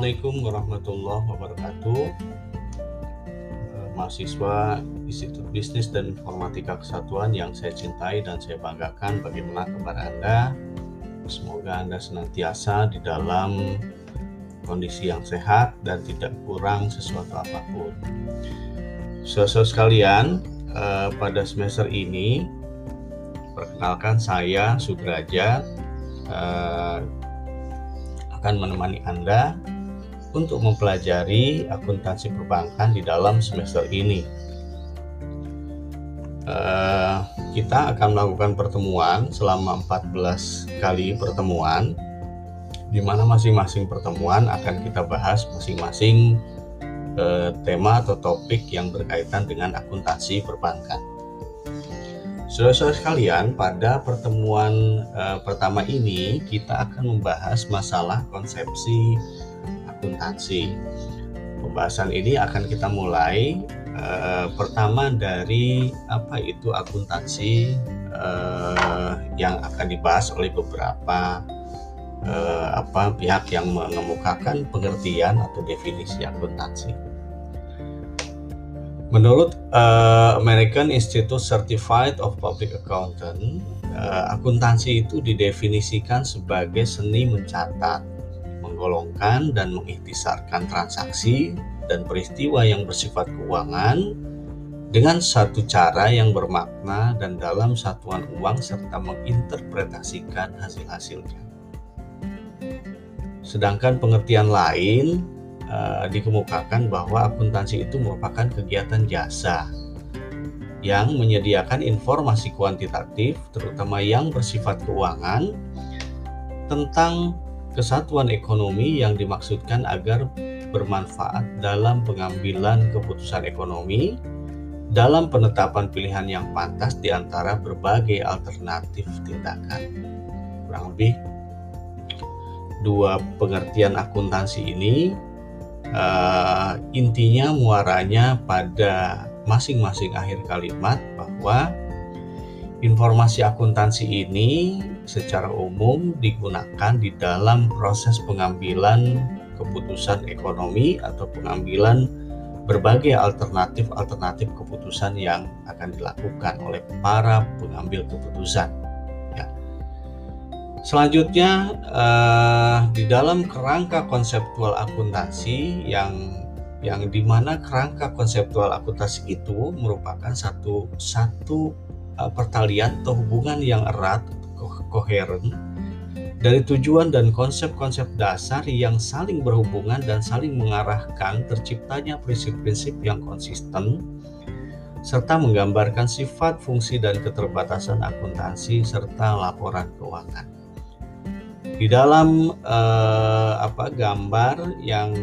Assalamualaikum warahmatullahi wabarakatuh. Eh, Mahasiswa Institut Bisnis dan Informatika Kesatuan yang saya cintai dan saya banggakan bagaimana kabar Anda. Semoga Anda senantiasa di dalam kondisi yang sehat dan tidak kurang sesuatu apa pun. Saudara sekalian, eh, pada semester ini perkenalkan saya Sudrajat eh, akan menemani Anda untuk mempelajari akuntansi perbankan di dalam semester ini. Uh, kita akan melakukan pertemuan selama 14 kali pertemuan di mana masing-masing pertemuan akan kita bahas masing-masing uh, tema atau topik yang berkaitan dengan akuntansi perbankan. Saudara-saudara sekalian, pada pertemuan uh, pertama ini kita akan membahas masalah konsepsi akuntansi. Pembahasan ini akan kita mulai uh, pertama dari apa itu akuntansi uh, yang akan dibahas oleh beberapa uh, apa pihak yang mengemukakan pengertian atau definisi akuntansi. Menurut uh, American Institute Certified of Public Accountant, uh, akuntansi itu didefinisikan sebagai seni mencatat, menggolongkan dan mengikhtisarkan transaksi dan peristiwa yang bersifat keuangan dengan satu cara yang bermakna dan dalam satuan uang serta menginterpretasikan hasil-hasilnya. Sedangkan pengertian lain uh, dikemukakan bahwa akuntansi itu merupakan kegiatan jasa yang menyediakan informasi kuantitatif, terutama yang bersifat keuangan, tentang kesatuan ekonomi yang dimaksudkan agar bermanfaat dalam pengambilan keputusan ekonomi, dalam penetapan pilihan yang pantas di antara berbagai alternatif tindakan. Kurang lebih dua pengertian akuntansi ini uh, intinya muaranya pada masing-masing akhir kalimat bahwa informasi akuntansi ini secara umum digunakan di dalam proses pengambilan keputusan ekonomi atau pengambilan berbagai alternatif-alternatif keputusan yang akan dilakukan oleh para pengambil keputusan. Selanjutnya uh, di dalam kerangka konseptual akuntansi yang yang di mana kerangka konseptual akuntansi itu merupakan satu satu uh, pertalian atau hubungan yang erat koheren dari tujuan dan konsep-konsep dasar yang saling berhubungan dan saling mengarahkan terciptanya prinsip-prinsip yang konsisten serta menggambarkan sifat, fungsi, dan keterbatasan akuntansi serta laporan keuangan. Di dalam uh, apa gambar yang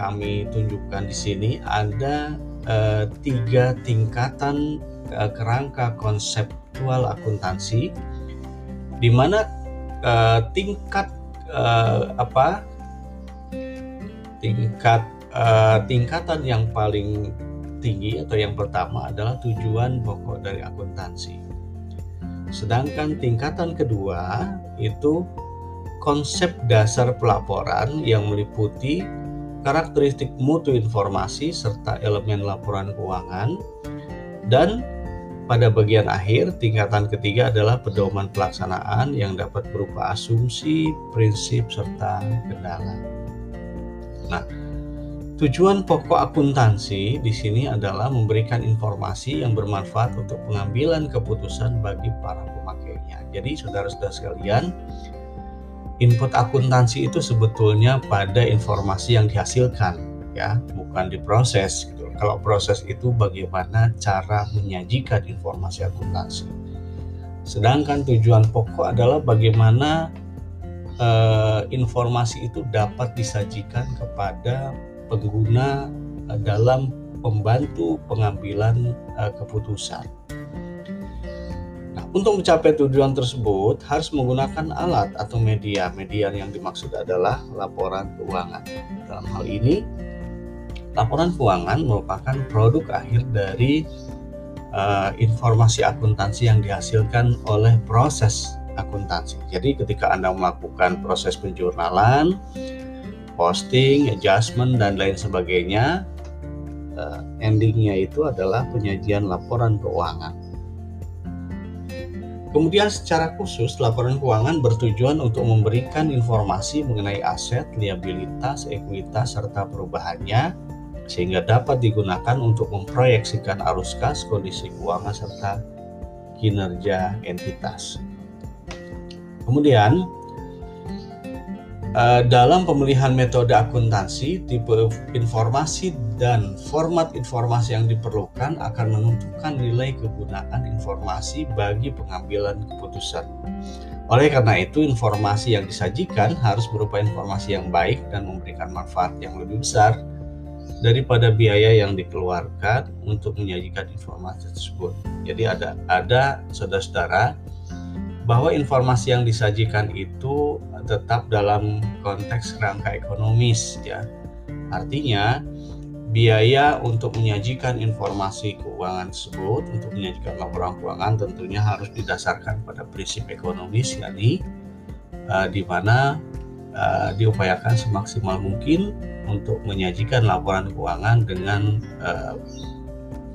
kami tunjukkan di sini ada uh, tiga tingkatan uh, kerangka konseptual akuntansi, di mana uh, tingkat uh, apa tingkat uh, tingkatan yang paling tinggi atau yang pertama adalah tujuan pokok dari akuntansi. Sedangkan tingkatan kedua itu konsep dasar pelaporan yang meliputi karakteristik mutu informasi serta elemen laporan keuangan dan pada bagian akhir tingkatan ketiga adalah pedoman pelaksanaan yang dapat berupa asumsi, prinsip serta kendala. Nah, tujuan pokok akuntansi di sini adalah memberikan informasi yang bermanfaat untuk pengambilan keputusan bagi para pemakainya. Jadi, saudara-saudara sekalian, input akuntansi itu sebetulnya pada informasi yang dihasilkan ya bukan diproses. Kalau proses itu bagaimana cara menyajikan informasi akuntansi sedangkan tujuan pokok adalah bagaimana uh, informasi itu dapat disajikan kepada pengguna uh, dalam membantu pengambilan uh, keputusan untuk mencapai tujuan tersebut harus menggunakan alat atau media. Media yang dimaksud adalah laporan keuangan. Dalam hal ini, laporan keuangan merupakan produk akhir dari uh, informasi akuntansi yang dihasilkan oleh proses akuntansi. Jadi ketika Anda melakukan proses penjurnalan, posting, adjustment dan lain sebagainya. Uh, endingnya itu adalah penyajian laporan keuangan. Kemudian secara khusus laporan keuangan bertujuan untuk memberikan informasi mengenai aset, liabilitas, ekuitas serta perubahannya sehingga dapat digunakan untuk memproyeksikan arus kas, kondisi keuangan serta kinerja entitas. Kemudian Uh, dalam pemilihan metode akuntansi, tipe informasi dan format informasi yang diperlukan akan menentukan nilai kegunaan informasi bagi pengambilan keputusan. Oleh karena itu, informasi yang disajikan harus berupa informasi yang baik dan memberikan manfaat yang lebih besar daripada biaya yang dikeluarkan untuk menyajikan informasi tersebut. Jadi ada ada saudara-saudara bahwa informasi yang disajikan itu tetap dalam konteks kerangka ekonomis ya. Artinya biaya untuk menyajikan informasi keuangan tersebut untuk menyajikan laporan keuangan tentunya harus didasarkan pada prinsip ekonomis yakni uh, di mana uh, diupayakan semaksimal mungkin untuk menyajikan laporan keuangan dengan uh,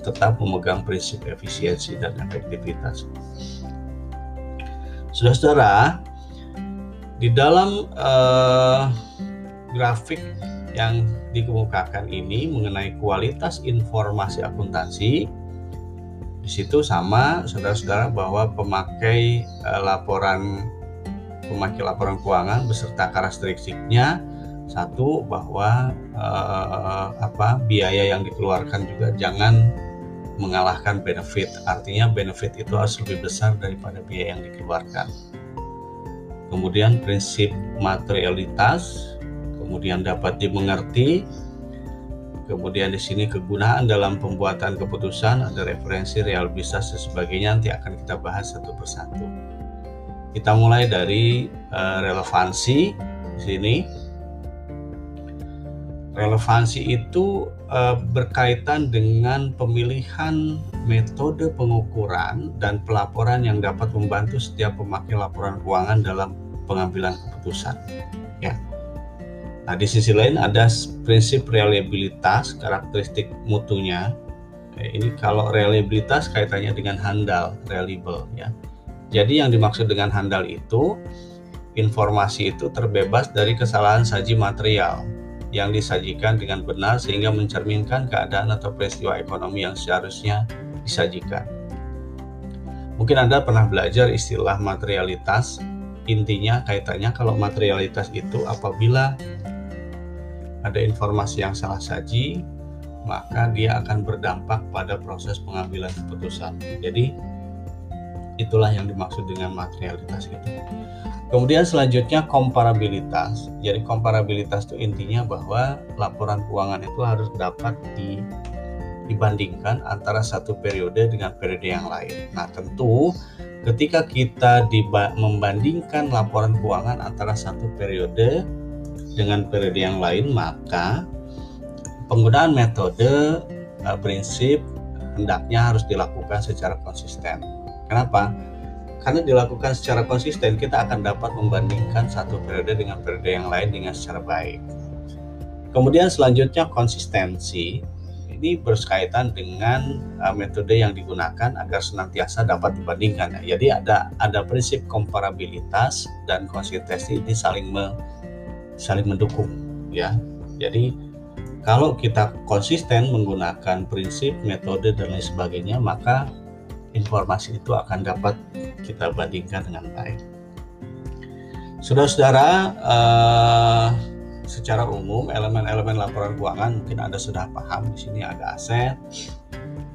tetap memegang prinsip efisiensi dan efektivitas. Saudara-saudara, di dalam uh, grafik yang dikemukakan ini mengenai kualitas informasi akuntansi, di situ sama saudara-saudara bahwa pemakai uh, laporan pemakai laporan keuangan beserta karakteristiknya satu bahwa uh, apa biaya yang dikeluarkan juga jangan mengalahkan benefit. Artinya benefit itu harus lebih besar daripada biaya yang dikeluarkan. Kemudian prinsip materialitas, kemudian dapat dimengerti. Kemudian di sini kegunaan dalam pembuatan keputusan ada referensi real bisa dan sebagainya nanti akan kita bahas satu persatu. Kita mulai dari uh, relevansi di sini Relevansi itu uh, berkaitan dengan pemilihan metode pengukuran dan pelaporan yang dapat membantu setiap pemakai laporan keuangan dalam pengambilan keputusan. Ya. Nah, di sisi lain ada prinsip reliabilitas, karakteristik mutunya. ini kalau reliabilitas kaitannya dengan handal, reliable ya. Jadi yang dimaksud dengan handal itu informasi itu terbebas dari kesalahan saji material yang disajikan dengan benar sehingga mencerminkan keadaan atau peristiwa ekonomi yang seharusnya disajikan. Mungkin Anda pernah belajar istilah materialitas, intinya kaitannya kalau materialitas itu apabila ada informasi yang salah saji, maka dia akan berdampak pada proses pengambilan keputusan. Jadi itulah yang dimaksud dengan materialitas itu. Kemudian selanjutnya komparabilitas. Jadi komparabilitas itu intinya bahwa laporan keuangan itu harus dapat di, dibandingkan antara satu periode dengan periode yang lain. Nah tentu ketika kita membandingkan laporan keuangan antara satu periode dengan periode yang lain maka penggunaan metode uh, prinsip hendaknya harus dilakukan secara konsisten. Kenapa? karena dilakukan secara konsisten kita akan dapat membandingkan satu periode dengan periode yang lain dengan secara baik. Kemudian selanjutnya konsistensi ini berkaitan dengan uh, metode yang digunakan agar senantiasa dapat dibandingkan. Jadi ada ada prinsip komparabilitas dan konsistensi ini saling me, saling mendukung ya. Jadi kalau kita konsisten menggunakan prinsip, metode dan lain sebagainya, maka informasi itu akan dapat kita bandingkan dengan baik. Saudara-saudara, uh, secara umum elemen-elemen laporan keuangan mungkin Anda sudah paham di sini ada aset,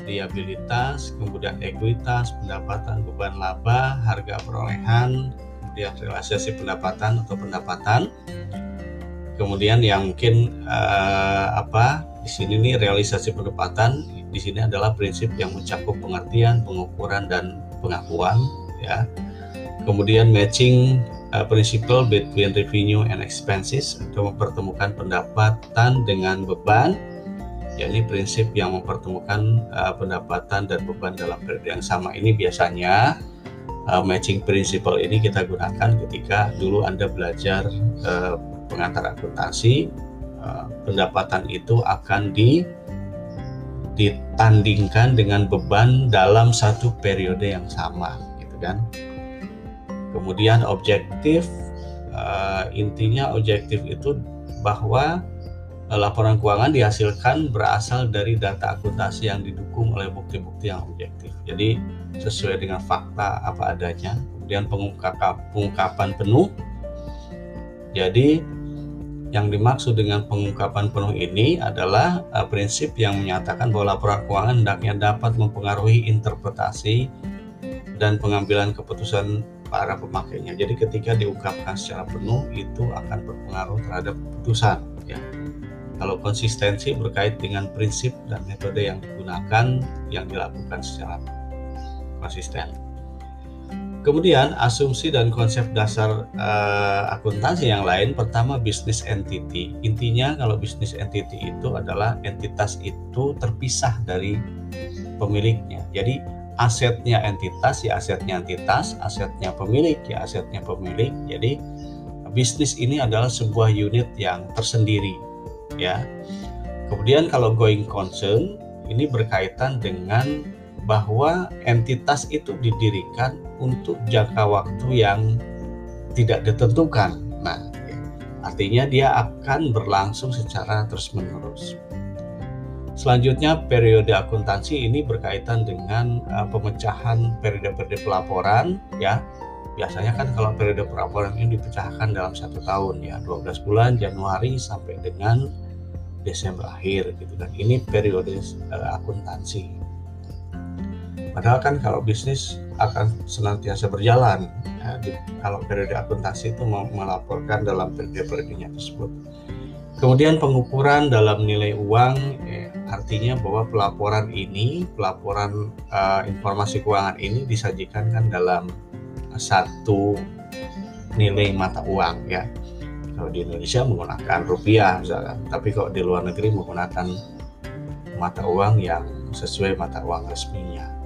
liabilitas, kemudian ekuitas, pendapatan, beban laba, harga perolehan, kemudian realisasi pendapatan atau pendapatan. Kemudian yang mungkin uh, apa di sini nih realisasi pendapatan di sini adalah prinsip yang mencakup pengertian, pengukuran dan pengakuan ya. Kemudian matching uh, principle between revenue and expenses atau mempertemukan pendapatan dengan beban yakni prinsip yang mempertemukan uh, pendapatan dan beban dalam periode yang sama ini biasanya uh, matching principle ini kita gunakan ketika dulu Anda belajar uh, pengantar akuntansi uh, pendapatan itu akan di ditandingkan dengan beban dalam satu periode yang sama gitu kan kemudian objektif uh, intinya objektif itu bahwa laporan keuangan dihasilkan berasal dari data akuntansi yang didukung oleh bukti-bukti yang objektif. Jadi sesuai dengan fakta apa adanya. Kemudian pengungkapan penuh. Jadi yang dimaksud dengan pengungkapan penuh ini adalah uh, prinsip yang menyatakan bahwa laporan keuangan hendaknya dapat mempengaruhi interpretasi dan pengambilan keputusan para pemakainya. Jadi ketika diungkapkan secara penuh itu akan berpengaruh terhadap keputusan. Ya. Kalau konsistensi berkait dengan prinsip dan metode yang digunakan yang dilakukan secara konsisten. Kemudian asumsi dan konsep dasar uh, akuntansi yang lain pertama bisnis entity. Intinya kalau bisnis entity itu adalah entitas itu terpisah dari pemiliknya. Jadi asetnya entitas ya asetnya entitas, asetnya pemilik ya asetnya pemilik. Jadi bisnis ini adalah sebuah unit yang tersendiri ya. Kemudian kalau going concern ini berkaitan dengan bahwa entitas itu didirikan untuk jangka waktu yang tidak ditentukan. Nah, ya, artinya dia akan berlangsung secara terus-menerus. Selanjutnya, periode akuntansi ini berkaitan dengan uh, pemecahan periode-periode pelaporan, ya. Biasanya kan kalau periode pelaporan ini dipecahkan dalam satu tahun, ya, 12 bulan Januari sampai dengan Desember akhir gitu kan ini periode uh, akuntansi padahal kan kalau bisnis akan senantiasa berjalan. Ya, di, kalau periode akuntansi itu melaporkan dalam periode-periodenya tersebut. Kemudian pengukuran dalam nilai uang eh, artinya bahwa pelaporan ini pelaporan uh, informasi keuangan ini disajikan kan dalam satu nilai mata uang ya. Kalau di Indonesia menggunakan rupiah misalkan tapi kalau di luar negeri menggunakan mata uang yang sesuai mata uang resminya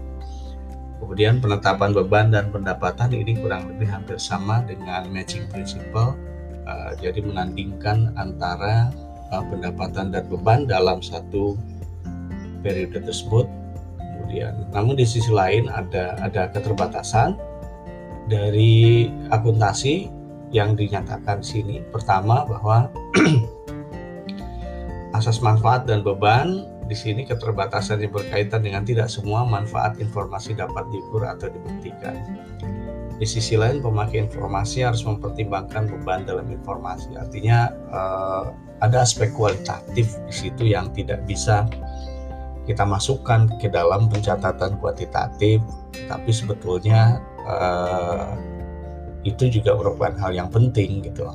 kemudian penetapan beban dan pendapatan ini kurang lebih hampir sama dengan matching principle uh, jadi menandingkan antara uh, pendapatan dan beban dalam satu periode tersebut kemudian namun di sisi lain ada ada keterbatasan dari akuntansi yang dinyatakan sini. Pertama bahwa asas manfaat dan beban di sini keterbatasan yang berkaitan dengan tidak semua manfaat informasi dapat diukur atau dibuktikan. Di sisi lain, pemakai informasi harus mempertimbangkan beban dalam informasi. Artinya eh, ada aspek kualitatif di situ yang tidak bisa kita masukkan ke dalam pencatatan kuantitatif, tapi sebetulnya eh, itu juga merupakan hal yang penting gitu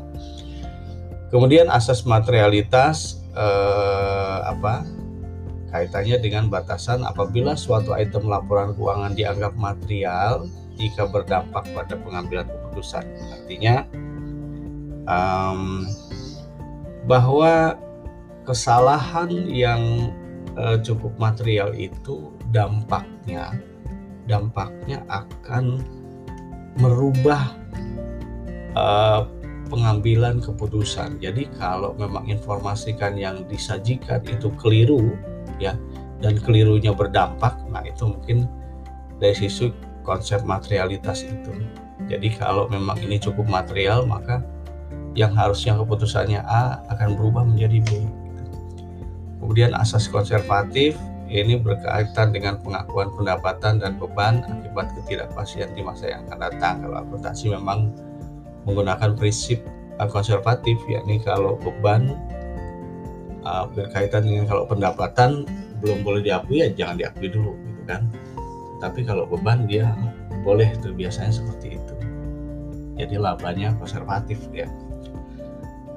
Kemudian asas materialitas eh, apa kaitannya dengan batasan apabila suatu item laporan keuangan dianggap material jika berdampak pada pengambilan keputusan. Artinya um, bahwa kesalahan yang uh, cukup material itu dampaknya dampaknya akan merubah uh, pengambilan keputusan. Jadi kalau memang informasikan yang disajikan itu keliru ya dan kelirunya berdampak, nah itu mungkin dari sisi konsep materialitas itu. Jadi kalau memang ini cukup material maka yang harusnya keputusannya A akan berubah menjadi B. Kemudian asas konservatif ini berkaitan dengan pengakuan pendapatan dan beban akibat ketidakpastian di masa yang akan datang. Kalau akuntansi memang menggunakan prinsip konservatif yakni kalau beban uh, berkaitan dengan kalau pendapatan belum boleh diakui ya jangan diakui dulu gitu kan. Tapi kalau beban dia boleh tuh biasanya seperti itu. Jadi labanya konservatif ya.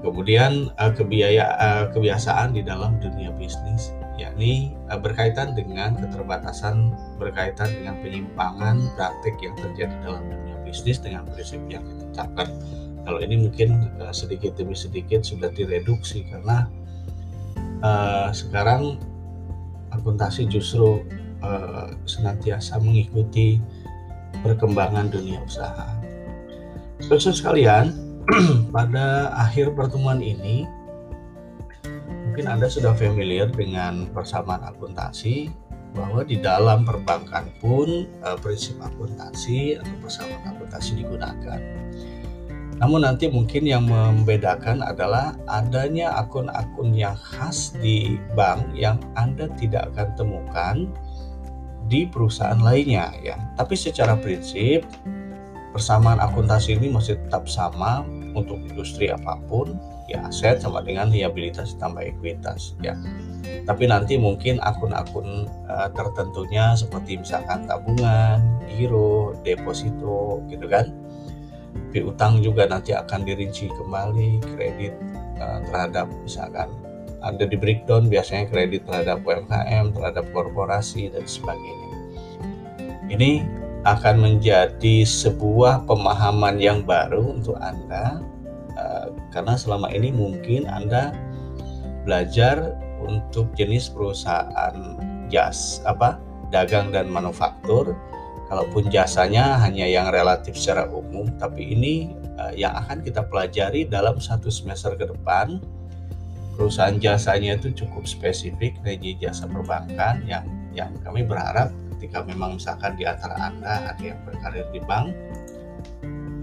Kemudian uh, kebiaya uh, kebiasaan di dalam dunia bisnis yakni uh, berkaitan dengan keterbatasan berkaitan dengan penyimpangan praktik yang terjadi dalam dunia bisnis dengan prinsip yang ditetapkan. Kalau ini mungkin uh, sedikit demi sedikit sudah direduksi karena uh, sekarang akuntansi justru uh, senantiasa mengikuti perkembangan dunia usaha. Terus sekalian, pada akhir pertemuan ini mungkin Anda sudah familiar dengan persamaan akuntansi bahwa di dalam perbankan pun uh, prinsip akuntansi atau persamaan akuntansi digunakan. Namun nanti mungkin yang membedakan adalah adanya akun-akun yang khas di bank yang Anda tidak akan temukan di perusahaan lainnya ya. Tapi secara prinsip persamaan akuntansi ini masih tetap sama untuk industri apa pun ya aset sama dengan liabilitas tambah ekuitas ya tapi nanti mungkin akun-akun uh, tertentunya seperti misalkan tabungan, giro, deposito gitu kan piutang juga nanti akan dirinci kembali kredit uh, terhadap misalkan ada di breakdown biasanya kredit terhadap UMKM, terhadap korporasi dan sebagainya. Ini akan menjadi sebuah pemahaman yang baru untuk Anda uh, karena selama ini mungkin Anda belajar untuk jenis perusahaan jas apa dagang dan manufaktur kalaupun jasanya hanya yang relatif secara umum tapi ini uh, yang akan kita pelajari dalam satu semester ke depan perusahaan jasanya itu cukup spesifik dari jasa perbankan yang yang kami berharap ketika memang misalkan di antara anda ada yang berkarir di bank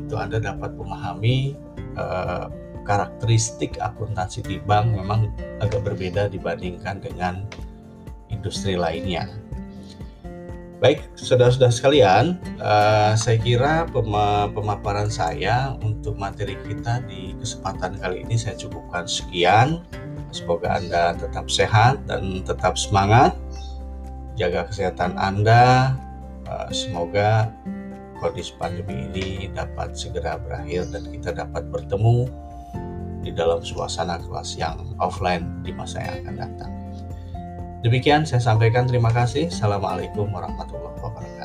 itu anda dapat memahami uh, karakteristik akuntansi di bank memang agak berbeda dibandingkan dengan industri lainnya. Baik, saudara-saudara sekalian, uh, saya kira pemaparan saya untuk materi kita di kesempatan kali ini saya cukupkan sekian. Semoga Anda tetap sehat dan tetap semangat. Jaga kesehatan Anda. Uh, semoga kondisi pandemi ini dapat segera berakhir dan kita dapat bertemu di dalam suasana kelas yang offline di masa yang akan datang. Demikian saya sampaikan terima kasih. Assalamualaikum warahmatullahi wabarakatuh.